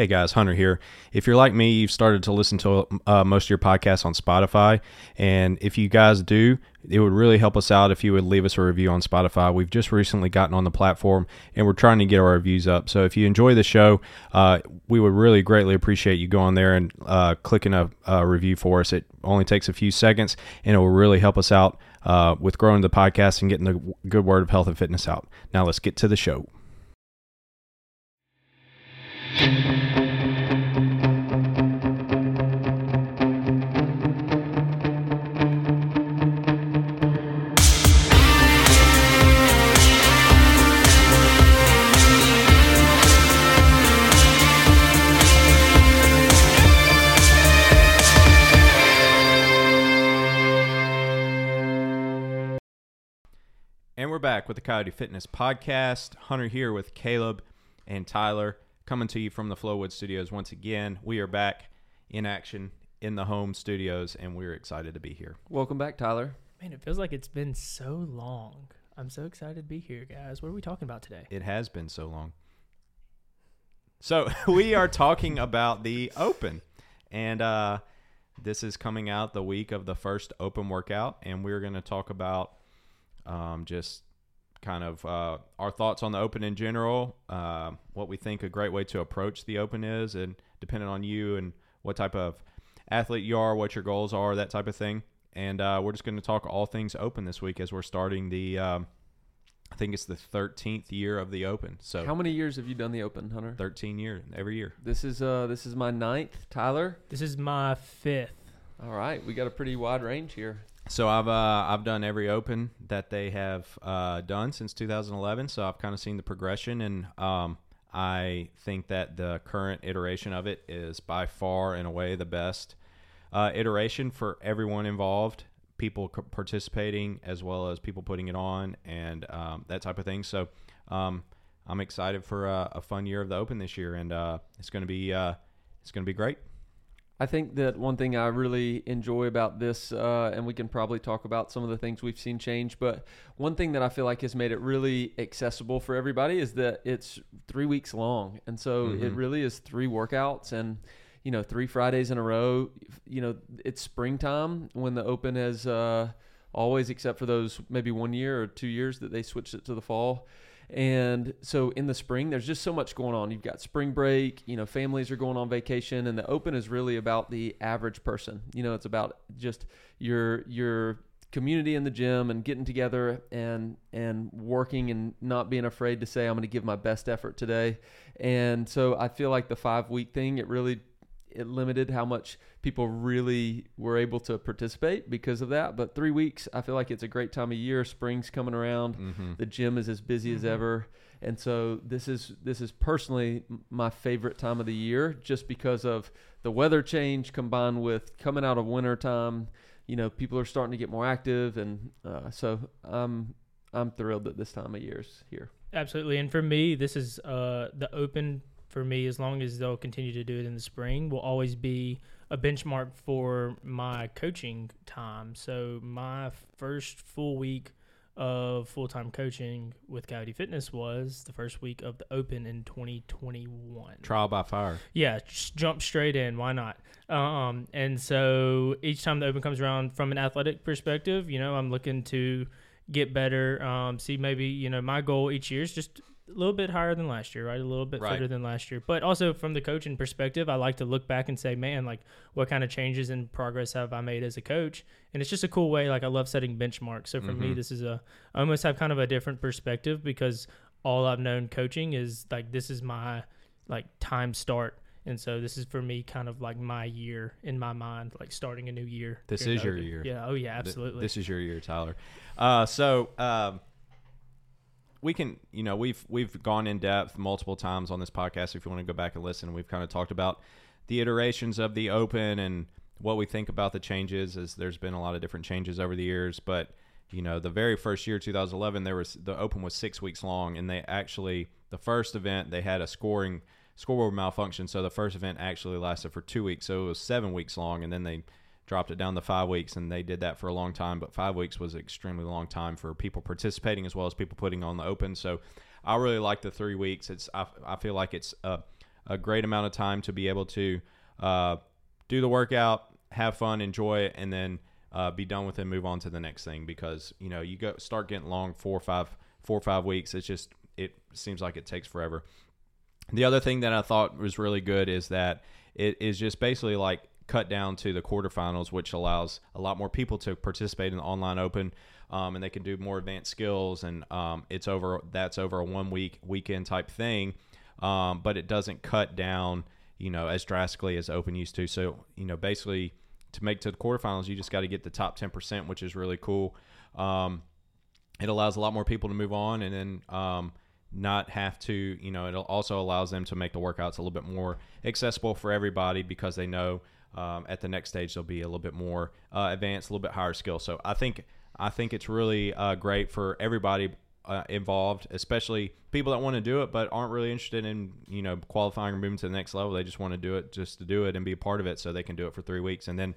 Hey guys, Hunter here. If you're like me, you've started to listen to uh, most of your podcasts on Spotify. And if you guys do, it would really help us out if you would leave us a review on Spotify. We've just recently gotten on the platform and we're trying to get our reviews up. So if you enjoy the show, uh, we would really greatly appreciate you going there and uh, clicking a, a, review for us. It only takes a few seconds and it will really help us out uh, with growing the podcast and getting the good word of health and fitness out. Now let's get to the show. And we're back with the Coyote Fitness Podcast. Hunter here with Caleb and Tyler coming to you from the Flowood Studios once again. We are back in action in the home studios, and we're excited to be here. Welcome back, Tyler. Man, it feels like it's been so long. I'm so excited to be here, guys. What are we talking about today? It has been so long. So we are talking about the Open, and uh, this is coming out the week of the first Open workout, and we're going to talk about um, just kind of uh, our thoughts on the Open in general, uh, what we think a great way to approach the Open is, and depending on you and what type of athlete you are, what your goals are, that type of thing. And uh, we're just going to talk all things Open this week as we're starting the. Um, I think it's the 13th year of the Open. So how many years have you done the Open, Hunter? 13 years, every year. This is uh this is my ninth, Tyler. This is my fifth. All right, we got a pretty wide range here. So I've uh, I've done every Open that they have uh, done since 2011. So I've kind of seen the progression, and um, I think that the current iteration of it is by far and away the best uh, iteration for everyone involved, people participating as well as people putting it on, and um, that type of thing. So um, I'm excited for a, a, fun year of the Open this year, and uh, it's going to be uh, it's going to be great. I think that one thing I really enjoy about this, uh, and we can probably talk about some of the things we've seen change, but one thing that I feel like has made it really accessible for everybody is that it's three weeks long. And so mm-hmm. it really is three workouts and, you know, three Fridays in a row. You know, it's springtime when the Open has uh, always, except for those maybe one year or two years that they switched it to the fall and so in the spring, there's just so much going on. You've got spring break, you know, families are going on vacation, and the open is really about the average person. You know, it's about just your your community in the gym and getting together and and working and not being afraid to say I'm going to give my best effort today. And so I feel like the 5 week thing it really it limited how much people really were able to participate because of that. But three weeks, I feel like it's a great time of year. Spring's coming around. Mm-hmm. The gym is as busy mm-hmm. as ever, and so this is this is personally my favorite time of the year, just because of the weather change combined with coming out of winter time. You know, people are starting to get more active, and uh, so I'm I'm thrilled that this time of year is here. Absolutely, and for me, this is uh, the open for me, as long as they'll continue to do it in the spring, will always be a benchmark for my coaching time. So my first full week of full time coaching with Coyote Fitness was the first week of the Open in 2021. Trial by fire. Yeah, just jump straight in. Why not? Um, and so each time the Open comes around, from an athletic perspective, you know, I'm looking to get better. Um, see, maybe you know, my goal each year is just a little bit higher than last year, right? A little bit right. fitter than last year. But also from the coaching perspective, I like to look back and say, man, like what kind of changes and progress have I made as a coach? And it's just a cool way. Like I love setting benchmarks. So for mm-hmm. me, this is a I almost have kind of a different perspective because all I've known coaching is like this is my like time start. And so this is for me kind of like my year in my mind, like starting a new year. This is your year. Yeah. Oh yeah, absolutely. This is your year, Tyler. Uh, so um, we can you know we've we've gone in depth multiple times on this podcast. If you want to go back and listen we've kind of talked about the iterations of the open and what we think about the changes as there's been a lot of different changes over the years. But you know the very first year 2011 there was the open was six weeks long and they actually the first event they had a scoring scoreboard malfunction. So the first event actually lasted for two weeks. So it was seven weeks long and then they dropped it down to five weeks, and they did that for a long time. But five weeks was an extremely long time for people participating as well as people putting on the open. So I really like the three weeks. It's I, I feel like it's a, a great amount of time to be able to uh, do the workout, have fun, enjoy it, and then uh, be done with it, move on to the next thing. Because you know you go start getting long four or five four or five weeks. It's just it seems like it takes forever. The other thing that I thought was really good is that it is just basically like cut down to the quarterfinals, which allows a lot more people to participate in the online open, um, and they can do more advanced skills. And um, it's over that's over a one week weekend type thing, um, but it doesn't cut down, you know, as drastically as open used to. So you know, basically to make to the quarterfinals, you just got to get the top ten percent, which is really cool. Um, it allows a lot more people to move on, and then um, not have to, you know, it also allows them to make the workouts a little bit more accessible for everybody because they know um, at the next stage they'll be a little bit more uh, advanced, a little bit higher skill. So I think I think it's really uh, great for everybody uh, involved, especially people that want to do it but aren't really interested in you know qualifying or moving to the next level. They just want to do it just to do it and be a part of it, so they can do it for three weeks. And then,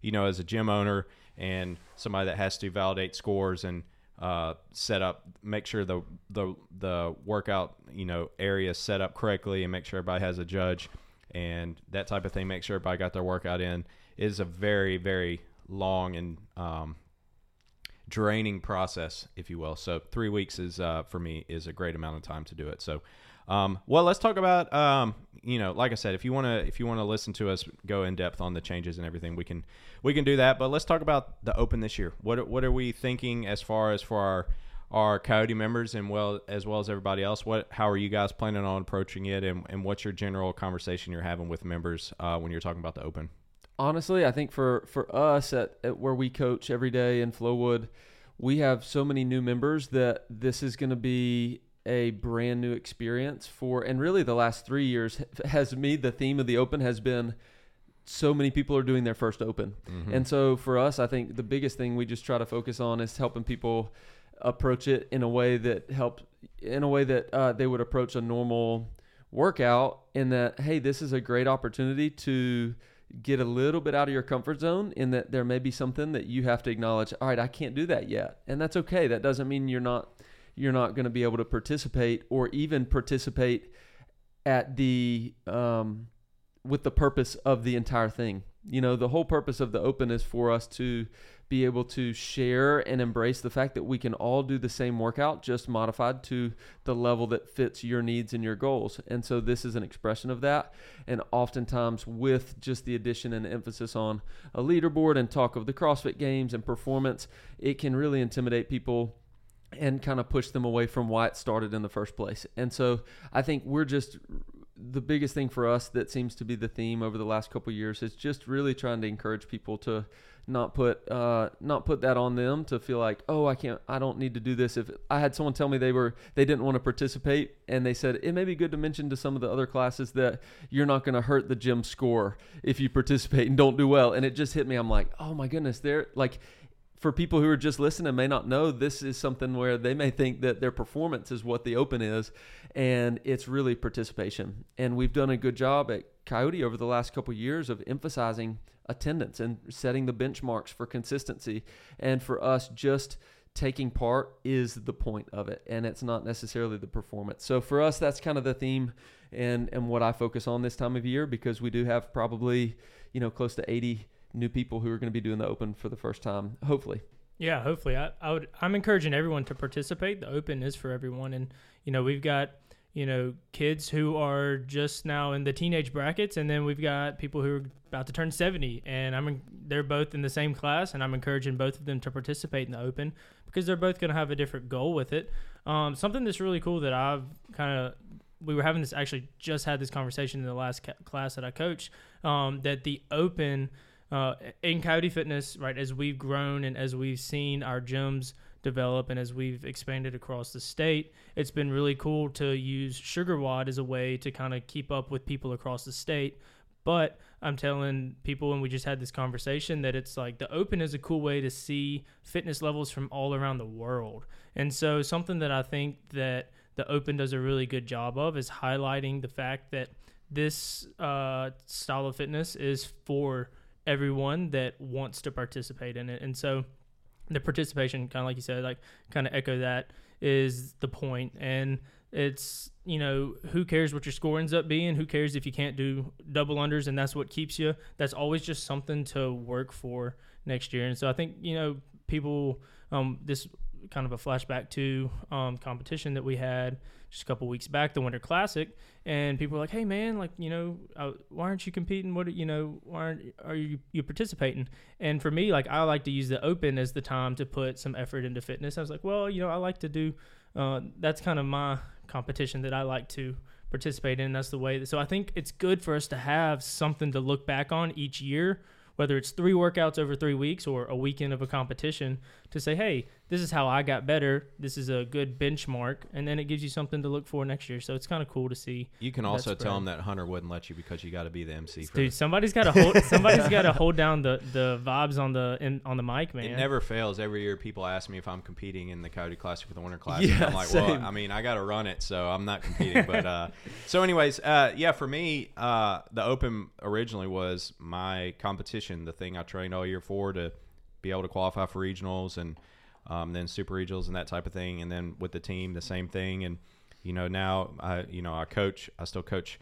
you know, as a gym owner and somebody that has to validate scores and uh, set up, make sure the the the workout you know area is set up correctly, and make sure everybody has a judge and that type of thing. Make sure everybody got their workout in. Is a very very long and um, draining process, if you will. So three weeks is uh, for me is a great amount of time to do it. So. Um, well, let's talk about um, you know, like I said, if you want to if you want to listen to us go in depth on the changes and everything, we can we can do that. But let's talk about the Open this year. What what are we thinking as far as for our our Coyote members and well as well as everybody else? What how are you guys planning on approaching it, and, and what's your general conversation you're having with members uh, when you're talking about the Open? Honestly, I think for for us at, at where we coach every day in Flowood, we have so many new members that this is going to be a brand new experience for, and really the last three years has me, the theme of the open has been so many people are doing their first open. Mm-hmm. And so for us, I think the biggest thing we just try to focus on is helping people approach it in a way that helps, in a way that uh, they would approach a normal workout in that, hey, this is a great opportunity to get a little bit out of your comfort zone in that there may be something that you have to acknowledge, all right, I can't do that yet. And that's okay. That doesn't mean you're not you're not going to be able to participate or even participate at the um, with the purpose of the entire thing. You know, the whole purpose of the open is for us to be able to share and embrace the fact that we can all do the same workout, just modified to the level that fits your needs and your goals. And so this is an expression of that. And oftentimes, with just the addition and emphasis on a leaderboard and talk of the CrossFit games and performance, it can really intimidate people and kind of push them away from why it started in the first place. And so I think we're just the biggest thing for us that seems to be the theme over the last couple years is just really trying to encourage people to not put uh, not put that on them to feel like oh I can't I don't need to do this. If I had someone tell me they were they didn't want to participate and they said it may be good to mention to some of the other classes that you're not going to hurt the gym score if you participate and don't do well. And it just hit me I'm like oh my goodness they're like for people who are just listening may not know this is something where they may think that their performance is what the open is and it's really participation. And we've done a good job at coyote over the last couple of years of emphasizing attendance and setting the benchmarks for consistency. And for us just taking part is the point of it and it's not necessarily the performance. So for us that's kind of the theme and and what i focus on this time of year because we do have probably you know close to 80 new people who are going to be doing the open for the first time hopefully. Yeah hopefully. I, I would i'm encouraging everyone to participate. The open is for everyone. And you know we've got you know kids who are just now in the teenage brackets and then we've got people who are about to turn 70 and i'm they're both in the same class and i'm encouraging both of them to participate in the open because they're both going to have a different goal with it. Um, something that's really cool that i've kind of we were having this actually just had this conversation in the last ca- class that i coached um, that the open uh, in Coyote Fitness, right, as we've grown and as we've seen our gyms develop and as we've expanded across the state, it's been really cool to use SugarWOD as a way to kind of keep up with people across the state. But I'm telling people, and we just had this conversation, that it's like the open is a cool way to see fitness levels from all around the world. And so, something that I think that the open does a really good job of is highlighting the fact that this uh, style of fitness is for everyone that wants to participate in it. And so the participation, kind of like you said, like kind of echo that is the point. And it's you know who cares what your score ends up being? Who cares if you can't do double unders and that's what keeps you? That's always just something to work for next year. And so I think you know people um, this kind of a flashback to um, competition that we had just a couple weeks back, the Winter Classic, and people were like, "Hey, man, like you know, uh, why aren't you competing? What you know, why aren't are you you participating?" And for me, like I like to use the Open as the time to put some effort into fitness. I was like, well, you know, I like to do. Uh, that's kind of my competition that I like to participate in. That's the way. That, so I think it's good for us to have something to look back on each year whether it's three workouts over three weeks or a weekend of a competition to say, hey, this is how I got better. This is a good benchmark, and then it gives you something to look for next year. So it's kind of cool to see. You can also tell them that Hunter wouldn't let you because you got to be the MC. Dude, somebody's got to hold. somebody's got to hold down the, the vibes on the in, on the mic, man. It never fails. Every year, people ask me if I'm competing in the Coyote Classic for the Winter Classic. Yeah, I'm like, same. well, I mean, I got to run it, so I'm not competing. but uh, so, anyways, uh, yeah, for me, uh, the Open originally was my competition, the thing I trained all year for to be able to qualify for regionals and um, then super regionals and that type of thing. And then with the team, the same thing. And you know, now I you know I coach. I still coach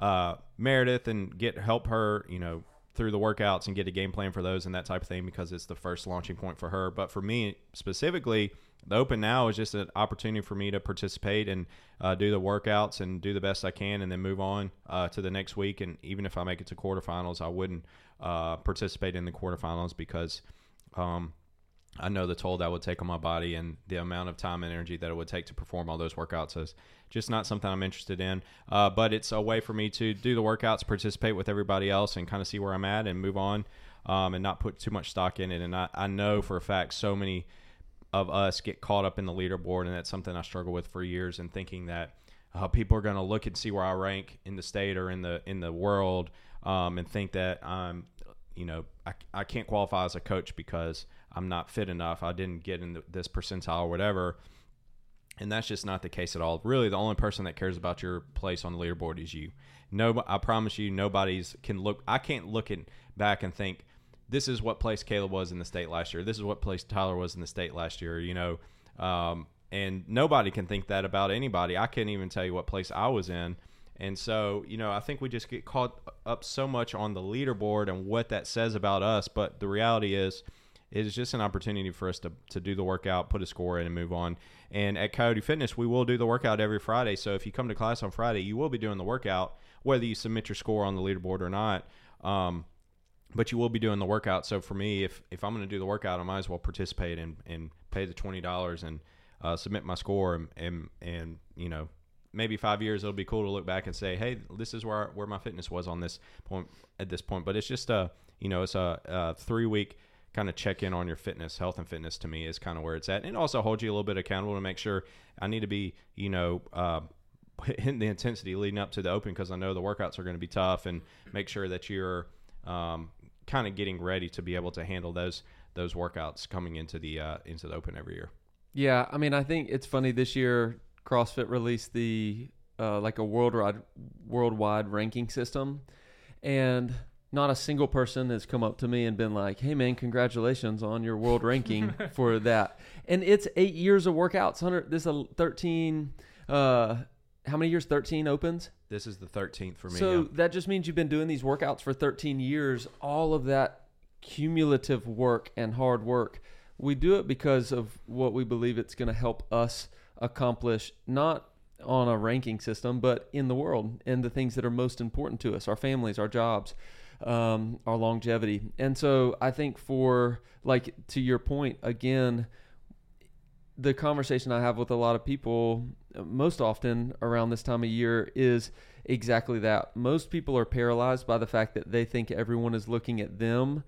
uh, Meredith and get help her. You know through the workouts and get a game plan for those and that type of thing because it's the first launching point for her. But for me specifically, the Open now is just an opportunity for me to participate and uh, do the workouts and do the best I can, and then move on uh, to the next week. And even if I make it to quarterfinals, I wouldn't uh, participate in the quarterfinals because um, I know the toll that would take on my body and the amount of time and energy that it would take to perform all those workouts is just not something I'm interested in. Uh, but it's a way for me to do the workouts, participate with everybody else, and kind of see where I'm at and move on um, and not put too much stock in it. And I, I know for a fact so many of us get caught up in the leaderboard, and that's something I struggle with for years and thinking that uh, people are going to look and see where I rank in the state or in the in the world um, and think that I'm, you know, I, I can't qualify as a coach because – I'm not fit enough. I didn't get in the, this percentile or whatever. And that's just not the case at all. Really, the only person that cares about your place on the leaderboard is you. No, I promise you, nobody's can look. I can't look at back and think this is what place Caleb was in the state last year. This is what place Tyler was in the state last year. You know, um, and nobody can think that about anybody. I can't even tell you what place I was in. And so, you know, I think we just get caught up so much on the leaderboard and what that says about us. But the reality is, it is just an opportunity for us to, to do the workout, put a score in, and move on. And at Coyote Fitness, we will do the workout every Friday. So if you come to class on Friday, you will be doing the workout, whether you submit your score on the leaderboard or not. Um, but you will be doing the workout. So for me, if, if I'm going to do the workout, I might as well participate and, and pay the twenty dollars and uh, submit my score and, and and you know maybe five years it'll be cool to look back and say, hey, this is where where my fitness was on this point at this point. But it's just a you know it's a, a three week kind of check in on your fitness, health and fitness to me is kind of where it's at. And also hold you a little bit accountable to make sure I need to be, you know, uh, in the intensity leading up to the open because I know the workouts are going to be tough and make sure that you're um, kind of getting ready to be able to handle those those workouts coming into the uh, into the open every year. Yeah, I mean, I think it's funny this year CrossFit released the uh, like a worldwide worldwide ranking system, and not a single person has come up to me and been like, "Hey man, congratulations on your world ranking for that." And it's eight years of workouts. Hunter. This is a thirteen. Uh, how many years? Thirteen opens. This is the thirteenth for me. So yeah. that just means you've been doing these workouts for thirteen years. All of that cumulative work and hard work. We do it because of what we believe it's going to help us accomplish, not on a ranking system, but in the world and the things that are most important to us, our families, our jobs um, our longevity. And so I think for like to your point again, the conversation I have with a lot of people uh, most often around this time of year is exactly that. Most people are paralyzed by the fact that they think everyone is looking at them,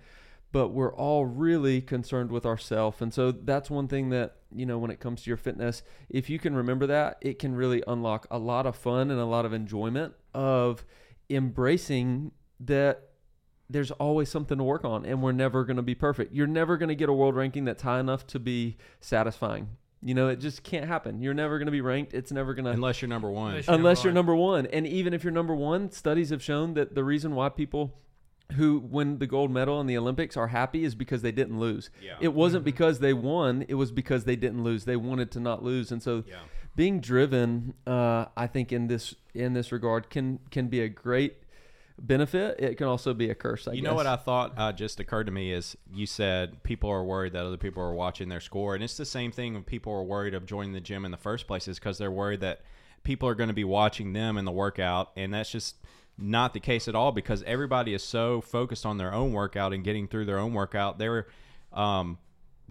but we're all really concerned with ourselves. And so that's one thing that, you know, when it comes to your fitness, if you can remember that, it can really unlock a lot of fun and a lot of enjoyment of embracing that there's always something to work on and we're never going to be perfect. You're never going to get a world ranking that's high enough to be satisfying. You know, it just can't happen. You're never going to be ranked. It's never going to unless you're number 1. Unless, you're, unless number, you're one. number 1. And even if you're number 1, studies have shown that the reason why people who win the gold medal in the Olympics are happy is because they didn't lose. Yeah. It wasn't mm-hmm. because they won, it was because they didn't lose. They wanted to not lose. And so yeah. being driven, uh, I think in this in this regard can can be a great benefit. It can also be a curse. I you guess. know what I thought uh, just occurred to me is you said people are worried that other people are watching their score, and it's the same thing when people are worried of joining the gym in the first place is because they're worried that people are going to be watching them in the workout, and that's just not the case at all because everybody is so focused on their own workout and getting through their own workout. They're um,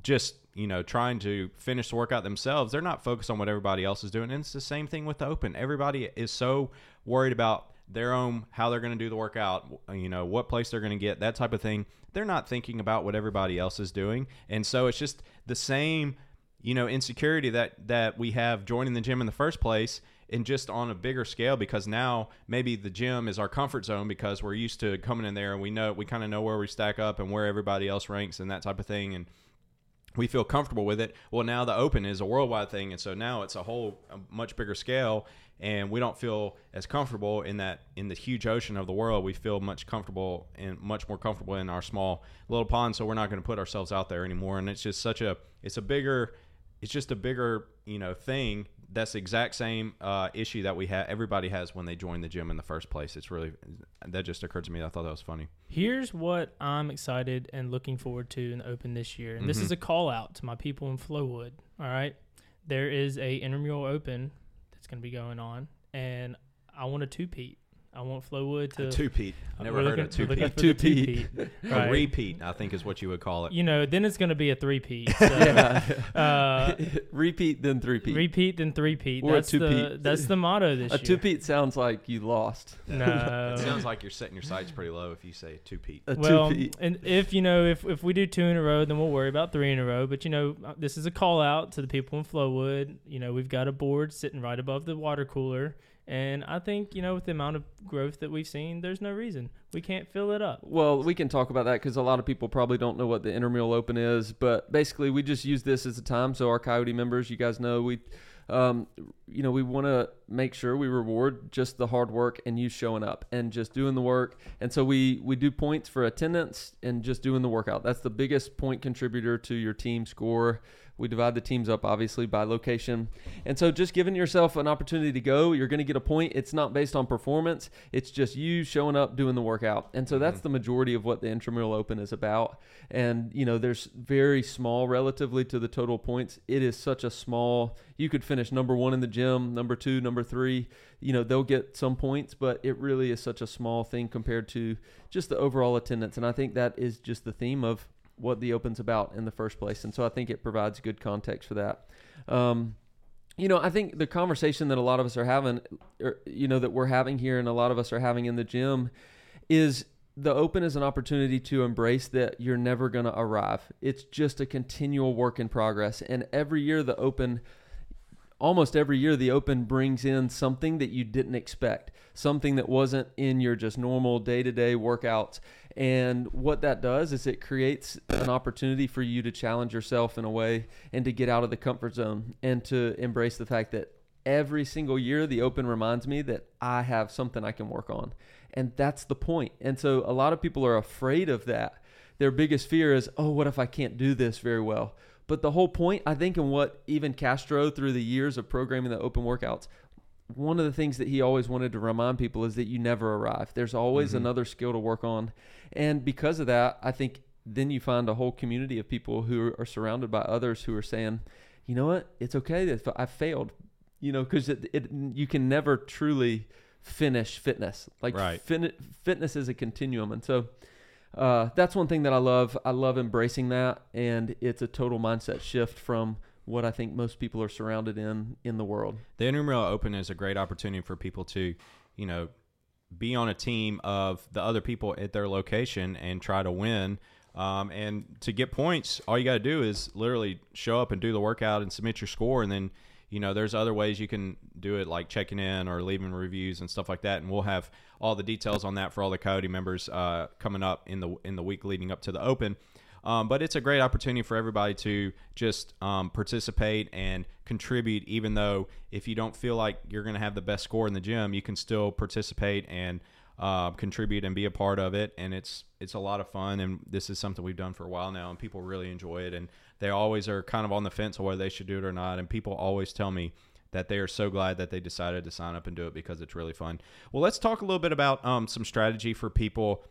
just you know trying to finish the workout themselves. They're not focused on what everybody else is doing, and it's the same thing with the open. Everybody is so worried about their own how they're going to do the workout, you know, what place they're going to get, that type of thing. They're not thinking about what everybody else is doing. And so it's just the same, you know, insecurity that that we have joining the gym in the first place and just on a bigger scale because now maybe the gym is our comfort zone because we're used to coming in there and we know we kind of know where we stack up and where everybody else ranks and that type of thing and we feel comfortable with it. Well, now the open is a worldwide thing, and so now it's a whole a much bigger scale, and we don't feel as comfortable in that in the huge ocean of the world. We feel much comfortable and much more comfortable in our small little pond. So we're not going to put ourselves out there anymore, and it's just such a it's a bigger it's just a bigger you know thing that's the exact same uh, issue that we have everybody has when they join the gym in the first place it's really that just occurred to me i thought that was funny Here's what I'm excited and looking forward to in the Open this year, and this Mhm. is a call out to my people in Flowood. All right, there is a intramural Open that's going to be going on, and I want a two-peat. I want Flowood to a two-peat Uh, never we're heard looking- of two-peat A two-peat. two-peat, a repeat i think is what you would call it You know, then it's going to be a three-peat. So, yeah. uh, repeat then three peat. repeat then three-peat. Or a That's the two-peat. that's the motto this year. a two peat sounds like you lost. No. it sounds like you're setting your sights pretty low if you say two-peat A well, two peat. and if you know if if we do two in a row, then we'll worry about three in a row. But you know, uh, this is a call out to the people in Flowood. You know, we've got a board sitting right above the water cooler, and I think you know with the amount of growth that we've seen, there's no reason we can't fill it up. Well, we can talk about that because a lot of people probably don't know what the intramural open is. But basically, we just use this as a time. So our Coyote members, you guys know, we, um, you know, we want to make sure we reward just the hard work and you showing up and just doing the work. And so we we do points for attendance and just doing the workout. That's the biggest point contributor to your team score. We divide the teams up obviously by location. And so just giving yourself an opportunity to go, you're going to get a point. It's not based on performance. It's just you showing up doing the workout. And so that's mm-hmm. the majority of what the intramural open is about. And you know, there's very small relatively to the total points. It is such a small. You could finish number 1 in the gym, number 2, number 3. You know, they'll get some points, but it really is such a small thing compared to just the overall attendance. And I think that is just the theme of what the Open's about in the first place. And so I think it provides good context for that. Um, you know, I think the conversation that a lot of us are having, or, you know, that we're having here and a lot of us are having in the gym is the open is an opportunity to embrace that you're never going to arrive. It's just a continual work in progress. And every year, the open, almost every year, the open brings in something that you didn't expect, something that wasn't in your just normal day to day workouts. And what that does is it creates an opportunity for you to challenge yourself in a way and to get out of the comfort zone and to embrace the fact that every single year the open reminds me that I have something I can work on. And that's the point. And so a lot of people are afraid of that. Their biggest fear is, oh, what if I can't do this very well? But the whole point, I think, and what even Castro, through the years of programming the open workouts, one of the things that he always wanted to remind people is that you never arrive. There's always Mhm. another skill to work on. And because of that, I think then you find a whole community of people who are surrounded by others who are saying, you know what, it's okay if I failed, you know, because it, it you can never truly finish fitness. Like Right. fin- fitness is a continuum, and so uh, that's one thing that I love. I love embracing that, and it's a total mindset shift from what I think most people are surrounded in in the world. The intramural open is a great opportunity for people to, you know, be on a team of the other people at their location and try to win. Um, and to get points, all you got to do is literally show up and do the workout and submit your score. And then, you know, there's other ways you can do it, like checking in or leaving reviews and stuff like that. And we'll have all the details on that for all the Coyote members uh, coming up in the in the week leading up to the Open. Um, but it's a great opportunity for everybody to just um, participate and contribute, even though if you don't feel like you're going to have the best score in the gym, you can still participate and uh, contribute and be a part of it. And it's it's a lot of fun. And this is something we've done for a while now, and people really enjoy it. And they always are kind of on the fence on whether they should do it or not. And people always tell me that they are so glad that they decided to sign up and do it because it's really fun. Well, let's talk a little bit about um, some strategy for people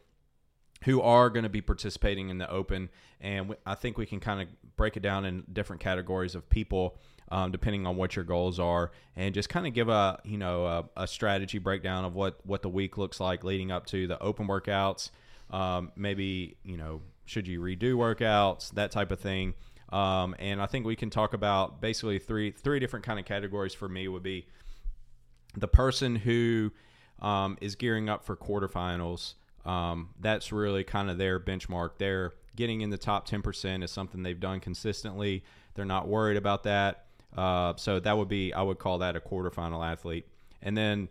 who are going to be participating in the open and i think we can kind of break it down in different categories of people um, depending on what your goals are and just kind of give a you know a, a, strategy breakdown of what what the week looks like leading up to the open workouts um, maybe you know should you redo workouts that type of thing. Um, and i think we can talk about basically three three different kind of categories for me would be the person who um, is gearing up for quarterfinals um, that's really kind of their benchmark. They're getting in the top 10% is something they've done consistently. They're not worried about that. Uh, so that would be, I would call that a quarterfinal athlete. And then,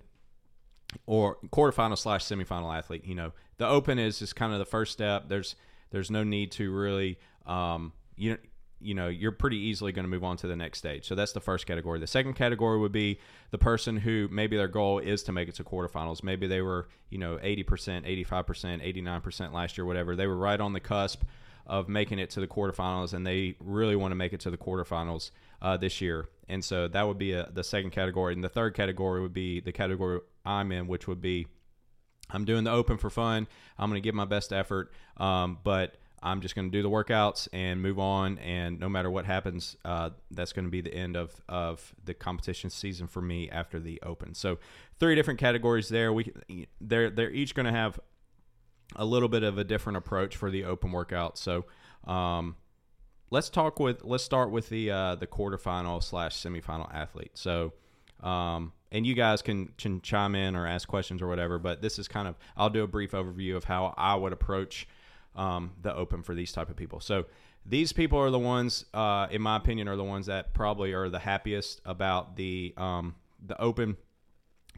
or quarterfinal slash semifinal athlete. You know, the open is just kind of the first step. There's, there's no need to really, um, you know, you know you're pretty easily going to move on to the next stage. So that's the first category. The second category would be the person who maybe their goal is to make it to quarterfinals. Maybe they were you know 80%, 85%, 89% last year, whatever. They were right on the cusp of making it to the quarterfinals, and they really want to make it to the quarterfinals uh, this year. And so that would be a, the second category. And the third category would be the category I'm in, which would be I'm doing the open for fun. I'm going to give my best effort, um, but I'm just going to do the workouts and move on. And no matter what happens, uh, that's going to be the end of, of the competition season for me after the Open. So three different categories there. We they're they're each going to have a little bit of a different approach for the Open workout. So um, let's talk with let's start with the uh, the quarterfinal slash semifinal athlete. So. Um, and you guys can, can chime in or ask questions or whatever, but this is kind of I'll do a brief overview of how I would approach um, the open for these type of people. So these people are the ones, uh, in my opinion, are the ones that probably are the happiest about the um, the open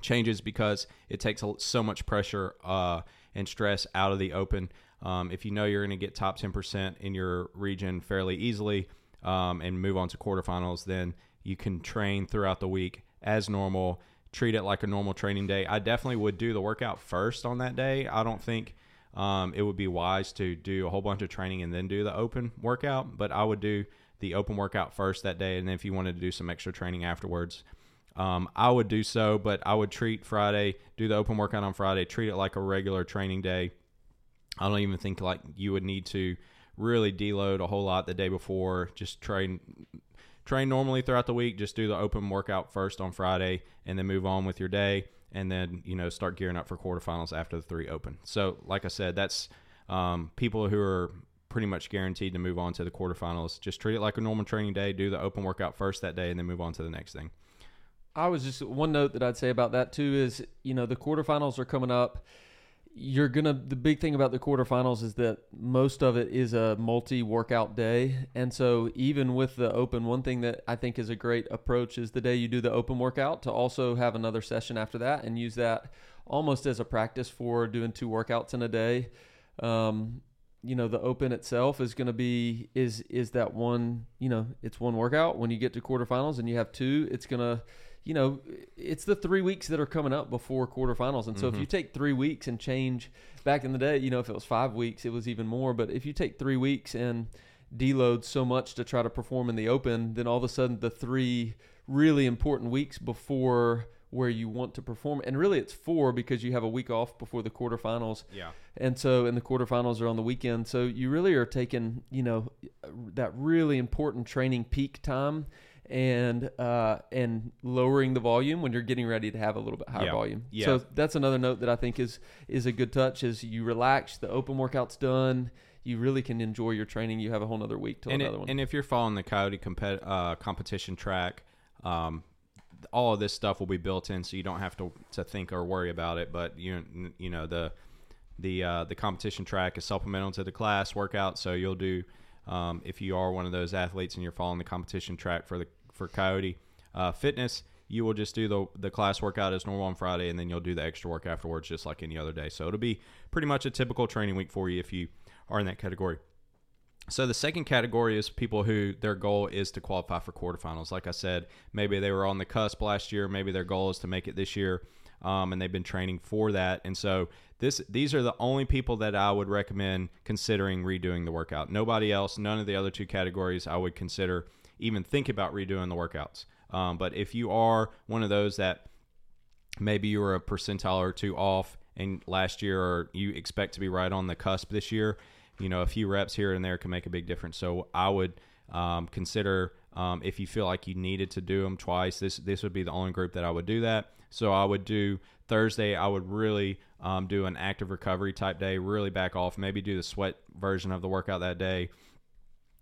changes because it takes so much pressure uh, and stress out of the open. Um, if you know you're going to get top 10% in your region fairly easily um, and move on to quarterfinals, then you can train throughout the week as normal. Treat it like a normal training day. I definitely would do the workout first on that day. I don't think um, it would be wise to do a whole bunch of training and then do the open workout. But I would do the open workout first that day, and then if you wanted to do some extra training afterwards, um, I would do so. But I would treat Friday, do the open workout on Friday, treat it like a regular training day. I don't even think like you would need to really deload a whole lot the day before. Just train train normally throughout the week. Just do the open workout first on Friday, and then move on with your day and then you know start gearing up for quarterfinals after the three open. So, like I said, that's um, people who are pretty much guaranteed to move on to the quarterfinals. Just treat it like a normal training day. Do the open workout first that day, and then move on to the next thing. I was just one note that I'd say about that too is you know the quarterfinals are coming up you're gonna the big thing about the quarterfinals is that most of it is a multi workout day. And so even with the open one thing that i think is a great approach is the day you do the open workout to also have another session after that and use that almost as a practice for doing two workouts in a day. Um, you know the open itself is going to be is is that one you know it's one workout. When you get to quarterfinals and you have two it's going to you know, it's the three weeks that are coming up before quarterfinals. And so mm-hmm. if you take three weeks and change back in the day, you know, if it was five weeks, it was even more. But if you take three weeks and deload so much to try to perform in the open, then all of a sudden the three really important weeks before where you want to perform. And really it's four because you have a week off before the quarterfinals. Yeah. And so and the quarterfinals are on the weekend. So you really are taking, you know, that really important training peak time and uh, and lowering the volume when you're getting ready to have a little bit higher yeah. volume. Yeah. So that's another note that I think is is a good touch. Is you relax, the open workout's done. You really can enjoy your training. You have a whole other week till and another it, one. And if you're following the Coyote compet, uh, competition track, um, all of this stuff will be built in, so you don't have to to think or worry about it. But you you know the the uh, the competition track is supplemental to the class workout, so you'll do. Um, if you are one of those athletes and you're following the competition track for the for Coyote uh, Fitness, you will just do the the class workout as normal on Friday, and then you'll do the extra work afterwards, just like any other day. So it'll be pretty much a typical training week for you if you are in that category. So the second category is people who their goal is to qualify for quarterfinals. Like I said, maybe they were on the cusp last year. Maybe their goal is to make it this year, um, and they've been training for that. And so this these are the only people that I would recommend considering redoing the workout. Nobody else, none of the other two categories, I would consider even think about redoing the workouts. Um, but if you are one of those that maybe you were a percentile or two off and last year or you expect to be right on the cusp this year, you know, a few reps here and there can make a big difference. So I would um, consider um, if you feel like you needed to do them twice, this this would be the only group that I would do that. So I would do Thursday. I would really um, do an active recovery type day, really back off, maybe do the sweat version of the workout that day,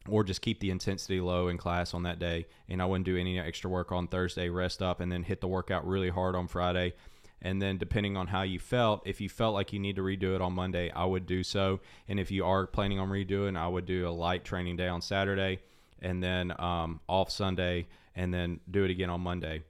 or just keep the intensity low in class on that day. And I wouldn't do any extra work on Thursday, rest up, and then hit the workout really hard on Friday. And then, depending on how you felt, if you felt like you need to redo it on Monday, I would do so. And if you are planning on redoing, I would do a light training day on Saturday and then um, off Sunday and then do it again on Monday.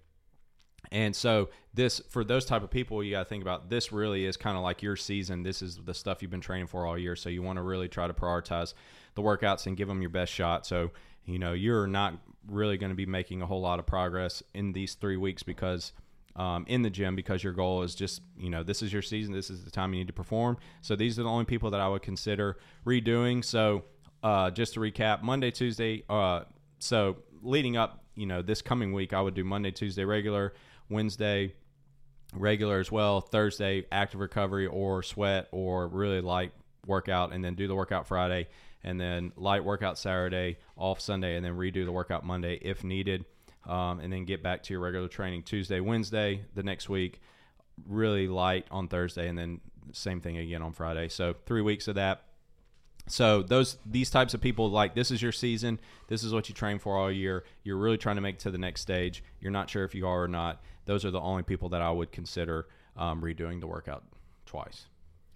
And so this for those type of people, you got to think about this. Really is kind of like your season. This is the stuff you've been training for all year. So you want to really try to prioritize the workouts and give them your best shot. So you know you're not really going to be making a whole lot of progress in these three weeks because um, in the gym because your goal is just you know this is your season. This is the time you need to perform. So these are the only people that I would consider redoing. So uh, just to recap, Monday, Tuesday. Uh, so leading up, you know, this coming week, I would do Monday, Tuesday regular Wednesday regular as well. Thursday active recovery or sweat or really light workout, and then do the workout Friday, and then light workout Saturday, off Sunday, and then redo the workout Monday if needed, um, and then get back to your regular training Tuesday, Wednesday the next week. Really light on Thursday, and then same thing again on Friday. So three weeks of that. So those these types of people like this is your season. This is what you train for all year. You're really trying to make it to the next stage. You're not sure if you are or not. Those are the only people that I would consider um, redoing the workout twice.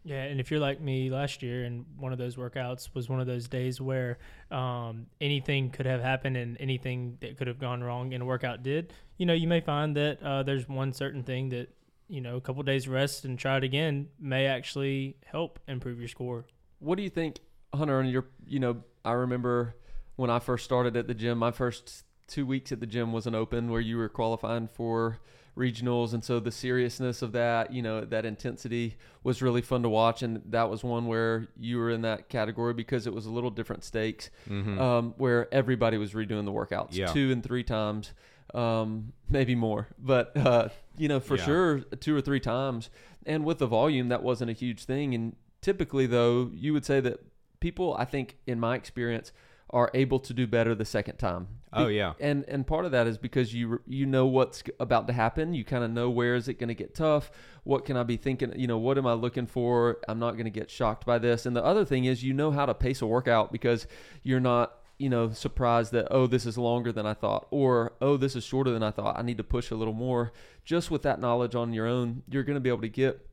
Yeah, and if you're like me last year, and one of those workouts was one of those days where um, anything could have happened and anything that could have gone wrong in a workout did, you know, you may find that uh, there's one certain thing that you know a couple days rest and try it again may actually help improve your score. What do you think Hunter, and you're, you know, I remember when I first started at the gym, my first two weeks at the gym wasn't open where you were qualifying for regionals. And so the seriousness of that, you know, that intensity was really fun to watch. And that was one where you were in that category because it was a little different stakes Mm-hmm. um, where everybody was redoing the workouts Yeah. two and three times, um, maybe more, but uh, you know for Yeah. sure two or three times. And with the volume, that wasn't a huge thing. And typically, though, you would say that people, I think, in my experience, are able to do better the second time. Oh yeah, And and part of that is because you you know what's about to happen. You kind of know where is it going to get tough. What can I be thinking? You know, what am I looking for? I'm not going to get shocked by this. And the other thing is, you know how to pace a workout because you're not you know surprised that oh this is longer than I thought or oh this is shorter than I thought. I need to push a little more. Just with that knowledge on your own, you're going to be able to get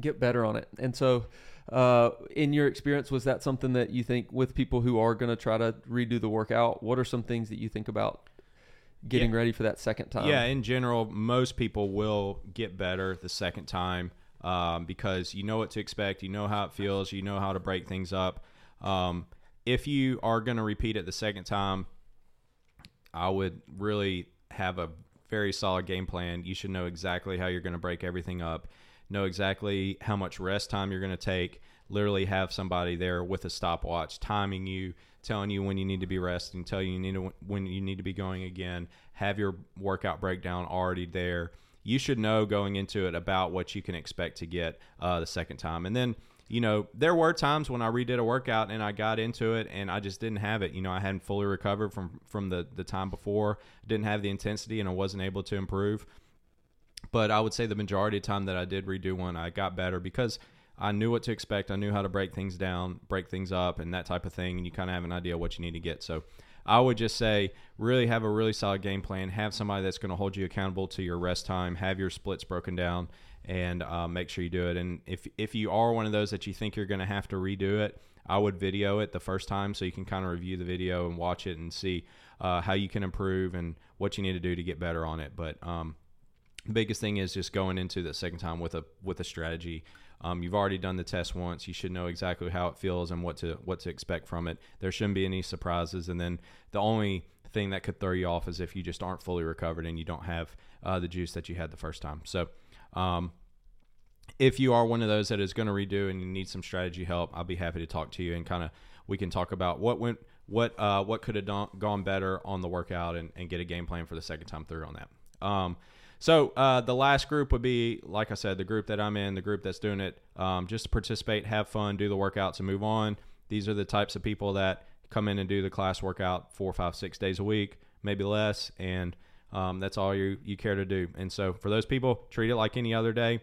get better on it. And so uh, in your experience, was that something that you think with people who are going to try to redo the workout? What are some things that you think about getting ready for that second time? yeah. In general, most people will get better the second time um, because you know what to expect. You know how it feels. You know how to break things up. Um, if you are going to repeat it the second time, I would really have a very solid game plan. You should know exactly how you're going to break everything up, know exactly how much rest time you're going to take. Literally have somebody there with a stopwatch timing you, telling you when you need to be resting, telling you, you need to, when you need to be going again. Have your workout breakdown already there. You should know going into it about what you can expect to get uh, the second time, and then you know, there were times when I redid a workout and I got into it and I just didn't have it. You know, I hadn't fully recovered from from the the time before, didn't have the intensity, and I wasn't able to improve. But I would say the majority of time that I did redo one, I got better because I knew what to expect. I knew how to break things down, break things up, and that type of thing. And you kind of have an idea what you need to get. So I would just say really have a really solid game plan. Have somebody that's going to hold you accountable to your rest time. Have your splits broken down and uh, make sure you do it. And if if you are one of those that you think you're going to have to redo it, I would video it the first time so you can kind of review the video and watch it and see uh, how you can improve and what you need to do to get better on it. But um, biggest thing is just going into the second time with a with a strategy. Um, you've already done the test once. You should know exactly how it feels and what to what to expect from it. There shouldn't be any surprises. And then the only thing that could throw you off is if you just aren't fully recovered and you don't have uh, the juice that you had the first time. So um, if you are one of those that is going to redo and you need some strategy help, I'll be happy to talk to you and kind of we can talk about what went what uh, what could have done, gone better on the workout and, and get a game plan for the second time through on that. Um, so uh, the last group would be, like I said, the group that I'm in, the group that's doing it, um, just to participate, have fun, do the workouts, and move on. These are the types of people that come in and do the class workout four, five, six days a week, maybe less, and um, that's all you you care to do. And so for those people, treat it like any other day.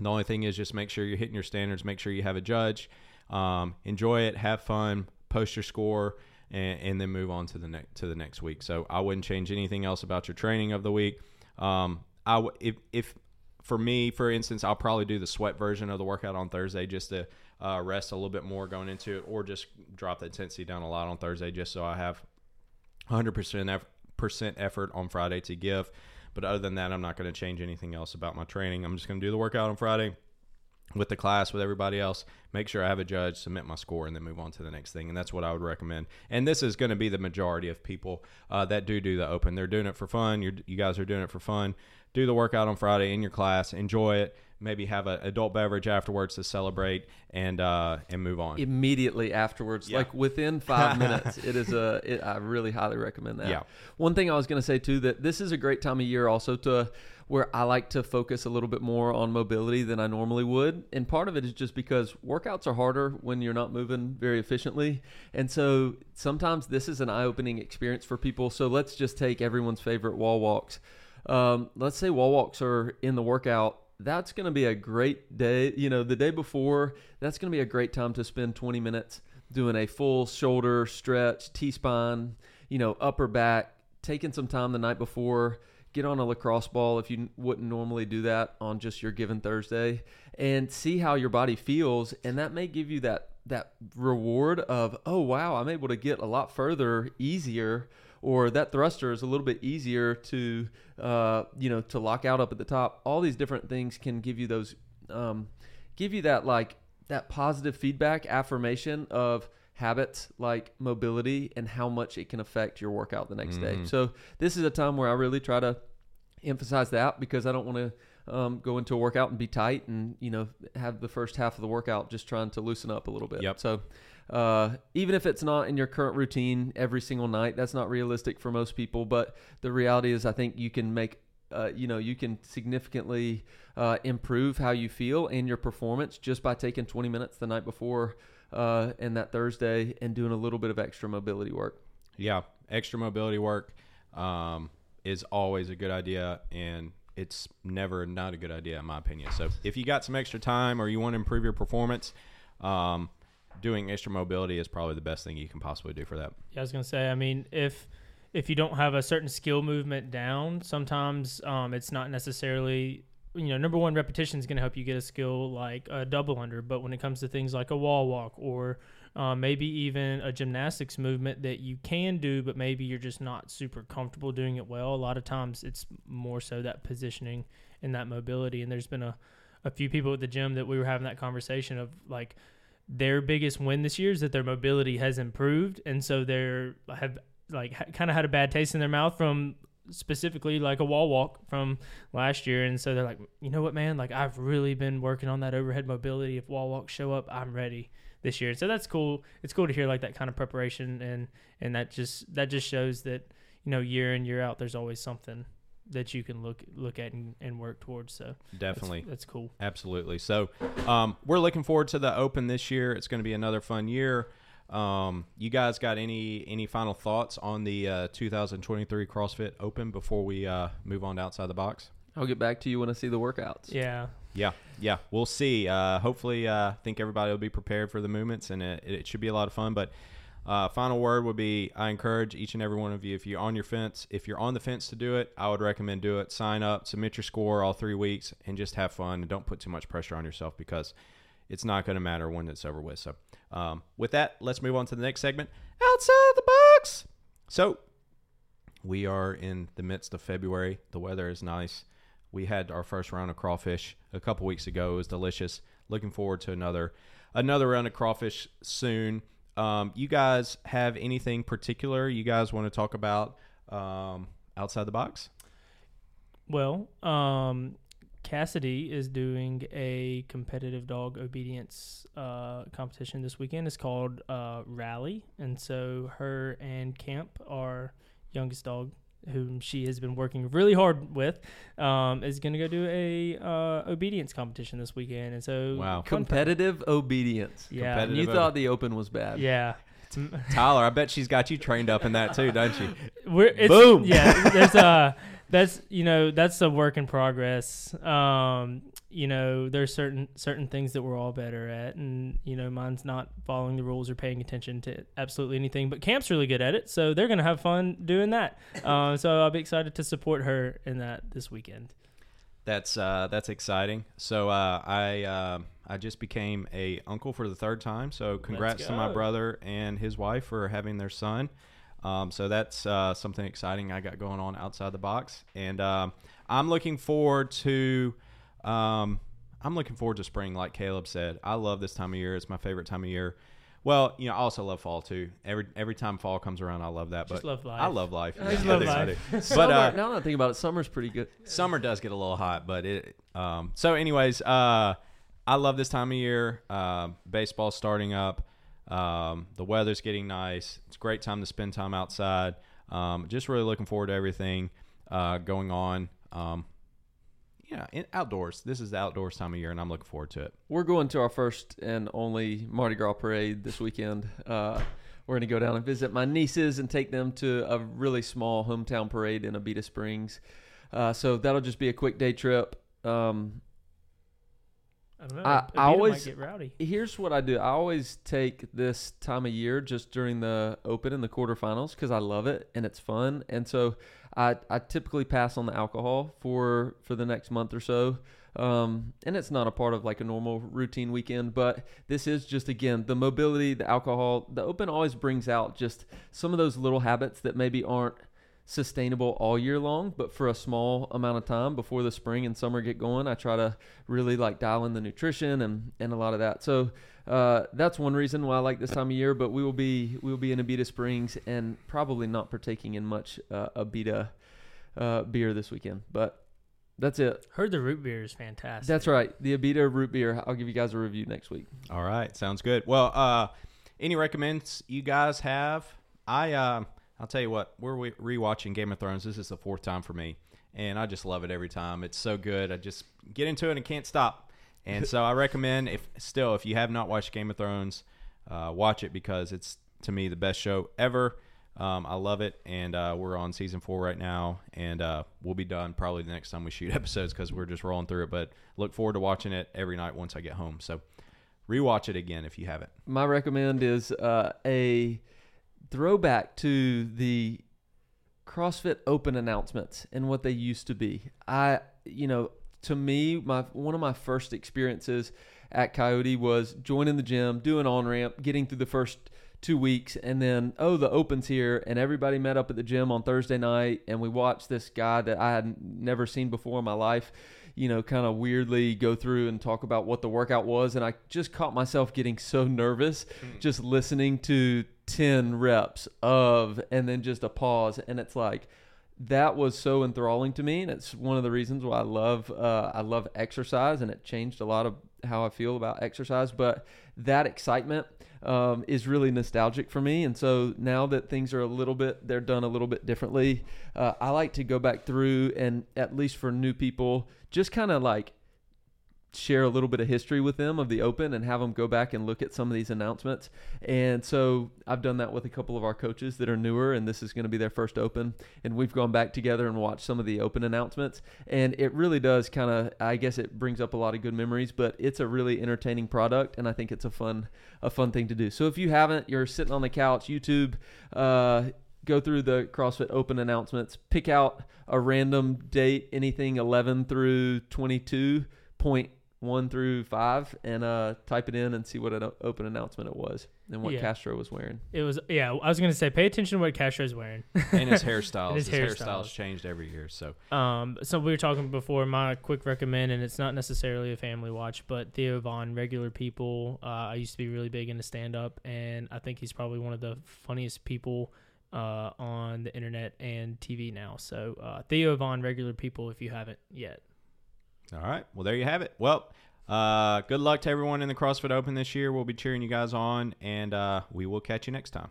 The only thing is just make sure you're hitting your standards. Make sure you have a judge. Um, enjoy it, have fun, post your score, and, and, then move on to the next to the next week. So I wouldn't change anything else about your training of the week. Um, I w- if if for me, for instance, I'll probably do the sweat version of the workout on Thursday just to uh, rest a little bit more going into it, or just drop the intensity down a lot on Thursday just so I have 100% effort on Friday to give. But other than that, I'm not going to change anything else about my training. I'm just going to do the workout on Friday with the class with everybody else make sure i have a judge submit my score and then move on to the next thing. And that's what i would recommend. And this is going to be the majority of people uh, that do do the open. They're doing it for fun. You're, you guys are doing it for fun. Do the workout on friday in your class. Enjoy it. Maybe have an adult beverage afterwards to celebrate and uh, and move on. Immediately afterwards yeah. like within five minutes. It is a it, i really highly recommend that. Yeah. One thing i was going to say too that this is a great time of year also to where I like to focus a little bit more on mobility than I normally would. And part of it is just because workouts are harder when you're not moving very efficiently. And so sometimes this is an eye opening experience for people. So let's just take everyone's favorite wall walks. Um, let's say wall walks are in the workout. That's going to be a great day. You know, the day before, that's going to be a great time to spend 20 minutes doing a full shoulder stretch, T spine, you know, upper back, taking some time the night before get on a lacrosse ball if you wouldn't normally do that on just your given Thursday and see how your body feels. And that may give you that that reward of oh wow I'm able to get a lot further easier or that thruster is a little bit easier to uh, you know to lock out up at the top. All these different things can give you those um, give you that like that positive feedback affirmation of habits like mobility and how much it can affect your workout the next mm-hmm. day. So this is a time where I really try to emphasize that because I don't want to um, go into a workout and be tight and you know have the first half of the workout just trying to loosen up a little bit. Yep. So uh, even if it's not in your current routine every single night, that's not realistic for most people. But the reality is, I think you can make uh, you know you can significantly uh, improve how you feel and your performance just by taking 20 minutes the night before uh, and that Thursday and doing a little bit of extra mobility work. Yeah, extra mobility work um, is always a good idea, and it's never not a good idea in my opinion. So if you got some extra time or you want to improve your performance, um, doing extra mobility is probably the best thing you can possibly do for that. Yeah, I was gonna say. I mean, if if you don't have a certain skill movement down, sometimes um, it's not necessarily you know, number one, repetition is going to help you get a skill like a double under. But when it comes to things like a wall walk or uh, maybe even a gymnastics movement that you can do, but maybe you're just not super comfortable doing it well, a lot of times it's more so that positioning and that mobility. And there's been a, a few people at the gym that we were having that conversation of like their biggest win this year is that their mobility has improved. And so they're have like kind of had a bad taste in their mouth from specifically like a wall walk from last year. And so they're like you know what man? Like i've really been working on that overhead mobility. If wall walks show up i'm ready this year. So that's cool. It's cool to hear like that kind of preparation and and that just that just shows that you know year in year out there's always something that you can look look at and, and work towards. So definitely. that's, that's cool. Absolutely. So um, we're looking forward to the open this year. It's going to be another fun year um, you guys got any any final thoughts on the uh, 2023 CrossFit Open before we uh, move on to outside the box? I'll get back to you when I see the workouts. Yeah. Yeah, yeah, we'll see. Uh, hopefully, uh, I think everybody will be prepared for the movements, and it, it should be a lot of fun. But uh, final word would be: I encourage each and every one of you, if you're on your fence, if you're on the fence to do it, I would recommend do it. Sign up, submit your score all three weeks, and just have fun. And don't put too much pressure on yourself because it's not going to matter when it's over with. So, um, with that, let's move on to the next segment outside the box. So, we are in the midst of February. The weather is nice. We had our first round of crawfish a couple weeks ago. It was delicious. Looking forward to another another round of crawfish soon. Um, you guys have anything particular you guys want to talk about um, outside the box? Well, um, Cassidy is doing a competitive dog obedience uh, competition this weekend. It's called uh, Rally, and so her and Camp, our youngest dog, whom she has been working really hard with, um, is going to go do a uh, obedience competition this weekend. And so, Wow. fun Competitive obedience. yeah, Competitive You thought the open was bad. yeah. Tyler, I bet she's got you trained up in that too, don't you? We're it's, Boom. Yeah, there's a that's you know that's a work in progress. Um, you know, there's certain certain things that we're all better at, and you know, mine's not following the rules or paying attention to absolutely anything. But Camp's really good at it, so they're gonna have fun doing that. Um, so I'll be excited to support her in that this weekend. That's uh, that's exciting. So uh, I uh, I just became a uncle for the third time. So congrats to my brother and his wife for having their son. Um, so that's uh, something exciting I got going on outside the box, and um, I'm looking forward to. Um, I'm looking forward to spring, like Caleb said. I love this time of year. It's my favorite time of year. Well, you know, I also love fall too. Every every time fall comes around, I love that. Just but love life. I love life. I just Yeah, love I do, I life. do. Summer, But uh, now that I think about it, summer's pretty good. summer does get a little hot, but it. Um, so, anyways, uh, I love this time of year. Uh, baseball's starting up. Um, the weather's getting nice. It's a great time to spend time outside. Um, just really looking forward to everything uh, going on. Um, yeah, in, outdoors. This is the outdoors time of year, and I'm looking forward to it. We're going to our first and only Mardi Gras parade this weekend. Uh, we're going to go down and visit my nieces and take them to a really small hometown parade in Abita Springs. Uh, so that'll just be a quick day trip. Um, I don't know. I- I always- might get rowdy. here's what I do. I always take this time of year just during the open and the quarterfinals because I love it and it's fun. And so I, I typically pass on the alcohol for for the next month or so. Um, and it's not a part of like a normal routine weekend, but this is just again the mobility, the alcohol. The open always brings out just some of those little habits that maybe aren't sustainable all year long, but for a small amount of time before the spring and summer get going, I try to really like dial in the nutrition and and a lot of that. So uh, that's one reason why I like this time of year. But we will be we will be in Abita Springs and probably not partaking in much uh, Abita uh, beer this weekend. But that's it. Heard the root beer is fantastic. That's right. The Abita root beer. I'll give you guys a review next week. All right, sounds good. Well, uh, any recommends you guys have? I uh, I'll tell you what, we're rewatching Game of Thrones. This is the fourth time for me, and I just love it every time. It's so good. I just get into it and can't stop. And so I recommend, if still, if you have not watched Game of Thrones, uh, watch it because it's to me the best show ever. Um, I love it, and uh, we're on season four right now, and uh, we'll be done probably the next time we shoot episodes because we're just rolling through it. But look forward to watching it every night once I get home. So rewatch it again if you haven't. My recommend is uh, a throwback to the CrossFit Open announcements and what they used to be. I, you know, to me, my one of my first experiences at Coyote was joining the gym, doing on ramp, getting through the first two weeks, and then oh, the Open's here, and everybody met up at the gym on Thursday night, and we watched this guy that I had never seen before in my life. You know, kind of weirdly go through and talk about what the workout was, and I just caught myself getting so nervous just listening to 10 reps of and then just a pause and it's like that was so enthralling to me and it's one of the reasons why I love uh, I love exercise and it changed a lot of how I feel about exercise but that excitement um, is really nostalgic for me and so now that things are a little bit they're done a little bit differently uh, I like to go back through and at least for new people just kind of like share a little bit of history with them of the open and have them go back and look at some of these announcements. And so I've done that with a couple of our coaches that are newer and this is going to be their first open and we've gone back together and watched some of the open announcements and it really does kind of I guess it brings up a lot of good memories, but it's a really entertaining product and I think it's a fun a fun thing to do. So if you haven't, you're sitting on the couch, YouTube uh go through the CrossFit Open announcements, pick out a random date, anything 11 through 22 point one through five and uh, type it in and see what an open announcement it was and what Yeah. Castro was wearing. It was yeah. I was gonna say pay attention to what Castro's wearing. and his hairstyles. And his his, hairstyles. hairstyles changed every year. So Um, so we were talking before. My quick recommend, and it's not necessarily a family watch, but Theo Von, regular people. Uh, I used to be really big into stand up, and I think he's probably one of the funniest people uh, on the internet and TV now. So uh, Theo Von, regular people, if you haven't yet. All right. Well, there you have it. Well, uh, good luck to everyone in the CrossFit Open this year. We'll be cheering you guys on, and uh, we will catch you next time.